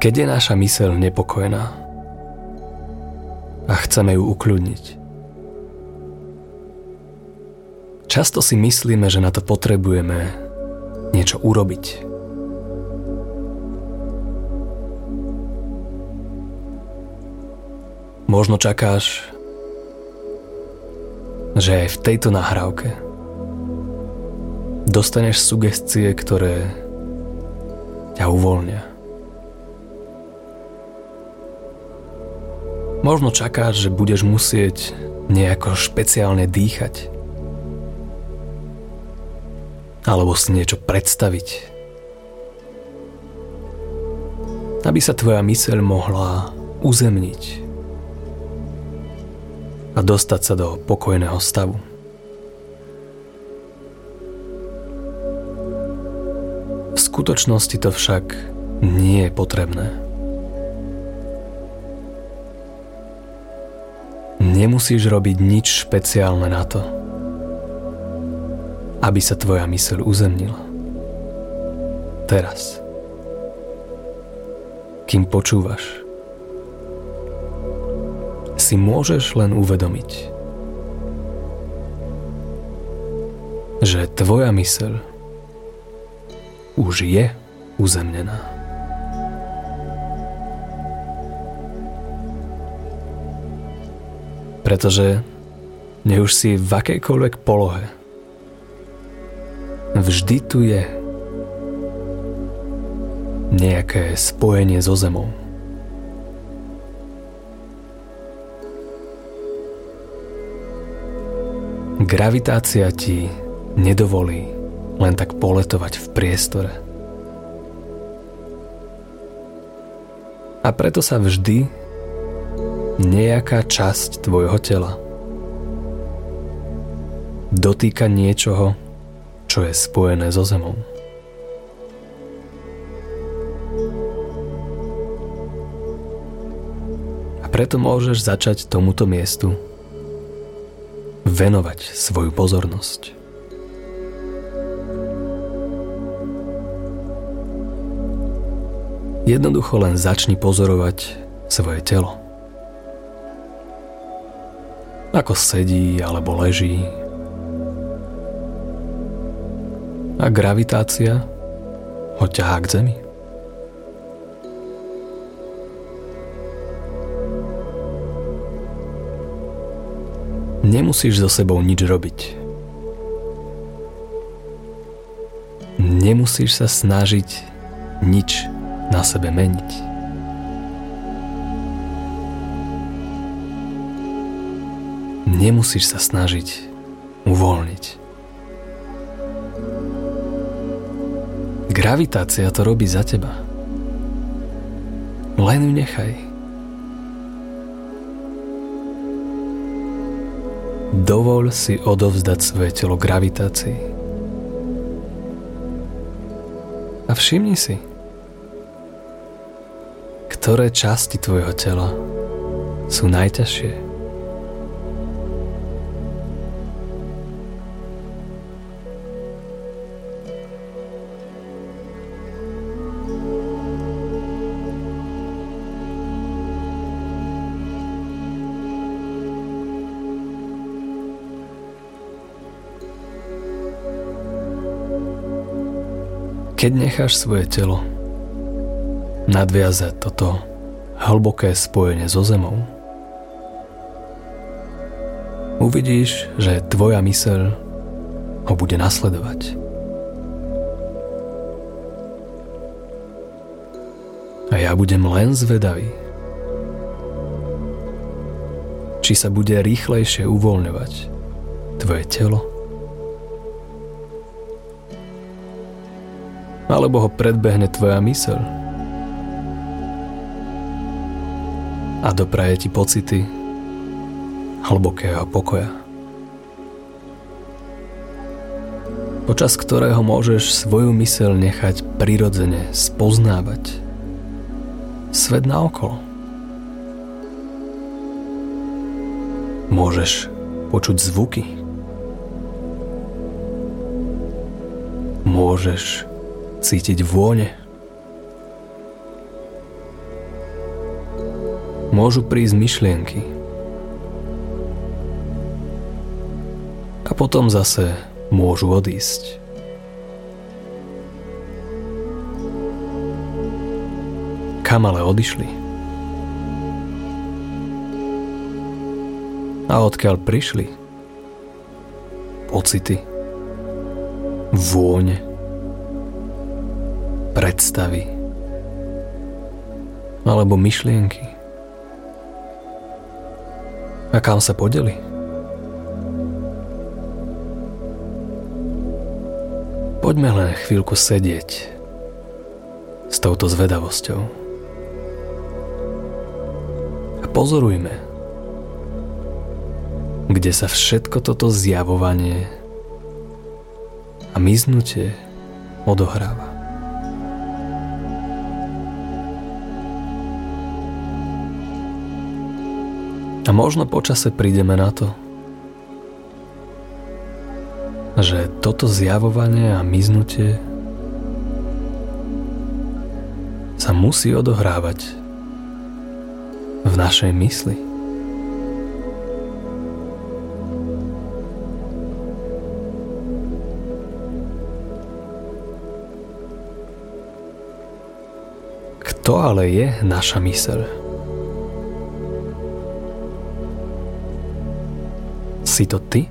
Keď je naša myseľ nepokojná a chceme ju ukľudniť, často si myslíme, že na to potrebujeme niečo urobiť. Možno čakáš, že aj v tejto nahrávke dostaneš sugestie, ktoré ťa uvoľnia. Možno čakáš, že budeš musieť nejako špeciálne dýchať. Alebo si niečo predstaviť. Aby sa tvoja myseľ mohla uzemniť a dostať sa do pokojného stavu. V skutočnosti to však nie je potrebné. Nemusíš robiť nič špeciálne na to, aby sa tvoja myseľ uzemnila. Teraz. Kým počúvaš, si môžeš len uvedomiť, že tvoja myseľ už je uzemnená. Pretože nech už si v akejkoľvek polohe, vždy tu je nejaké spojenie so zemou. Gravitácia ti nedovolí len tak poletovať v priestore. A preto sa vždy nejaká časť tvojho tela. Dotýka niečoho, čo je spojené so zemou. A preto môžeš začať tomuto miestu venovať svoju pozornosť. Jednoducho len začni pozorovať svoje telo ako sedí alebo leží. A gravitácia ho ťahá k zemi. Nemusíš so sebou nič robiť. Nemusíš sa snažiť nič na sebe meniť. Nemusíš sa snažiť uvoľniť. Gravitácia to robí za teba. Len ju nechaj. Dovol si odovzdať svoje telo gravitácii. A všimni si, ktoré časti tvojho tela sú najťažšie. Keď necháš svoje telo nadviazať toto hlboké spojenie so zemou, uvidíš, že tvoja myseľ ho bude nasledovať. A ja budem len zvedavý, či sa bude rýchlejšie uvoľňovať tvoje telo alebo ho predbehne tvoja myseľ. A dopraje ti pocity hlbokého pokoja. Počas ktorého môžeš svoju myseľ nechať prirodzene spoznávať svet naokolo. Môžeš počuť zvuky. Môžeš cítiť vône. môžu prísť myšlienky. A potom zase môžu odísť. Kam ale odišli? A odkiaľ prišli? Pocity, vône, predstavy alebo myšlienky. A kam sa podeli? Poďme len chvíľku sedieť s touto zvedavosťou. A pozorujme, kde sa všetko toto zjavovanie a miznutie odohráva. A možno počase prídeme na to, že toto zjavovanie a miznutie sa musí odohrávať v našej mysli. Kto ale je naša myseľ? Si to ty?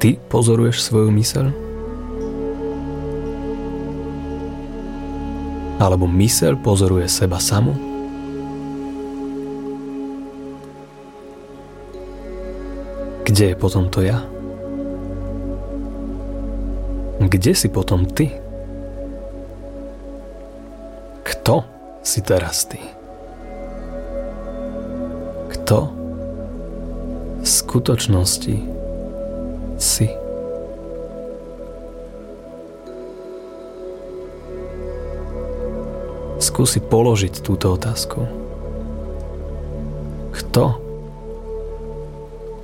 Ty pozoruješ svoju myseľ? Alebo myseľ pozoruje seba samu? Kde je potom to ja? Kde si potom ty? Kto si teraz ty? Kto skutočnosti si. Skúsi položiť túto otázku. Kto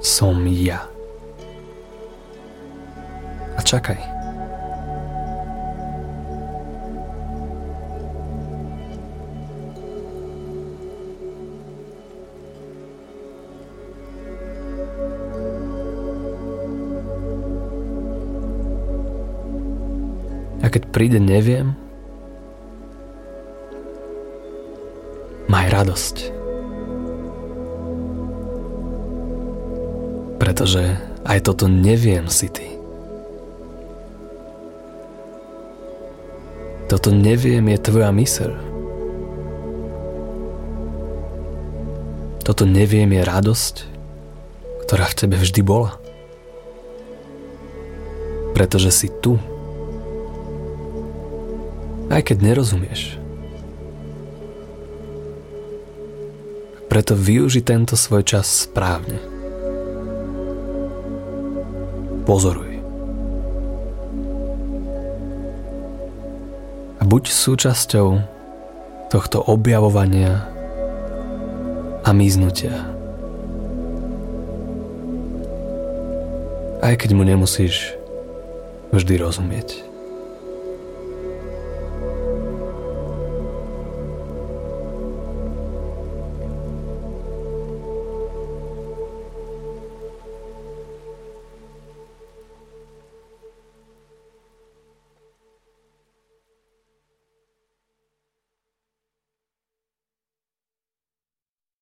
som ja? A čakaj. A keď príde neviem, maj radosť. Pretože aj toto neviem si ty. Toto neviem je tvoja myseľ. Toto neviem je radosť, ktorá v tebe vždy bola. Pretože si tu aj keď nerozumieš. Preto využi tento svoj čas správne. Pozoruj. A buď súčasťou tohto objavovania a miznutia. Aj keď mu nemusíš vždy rozumieť.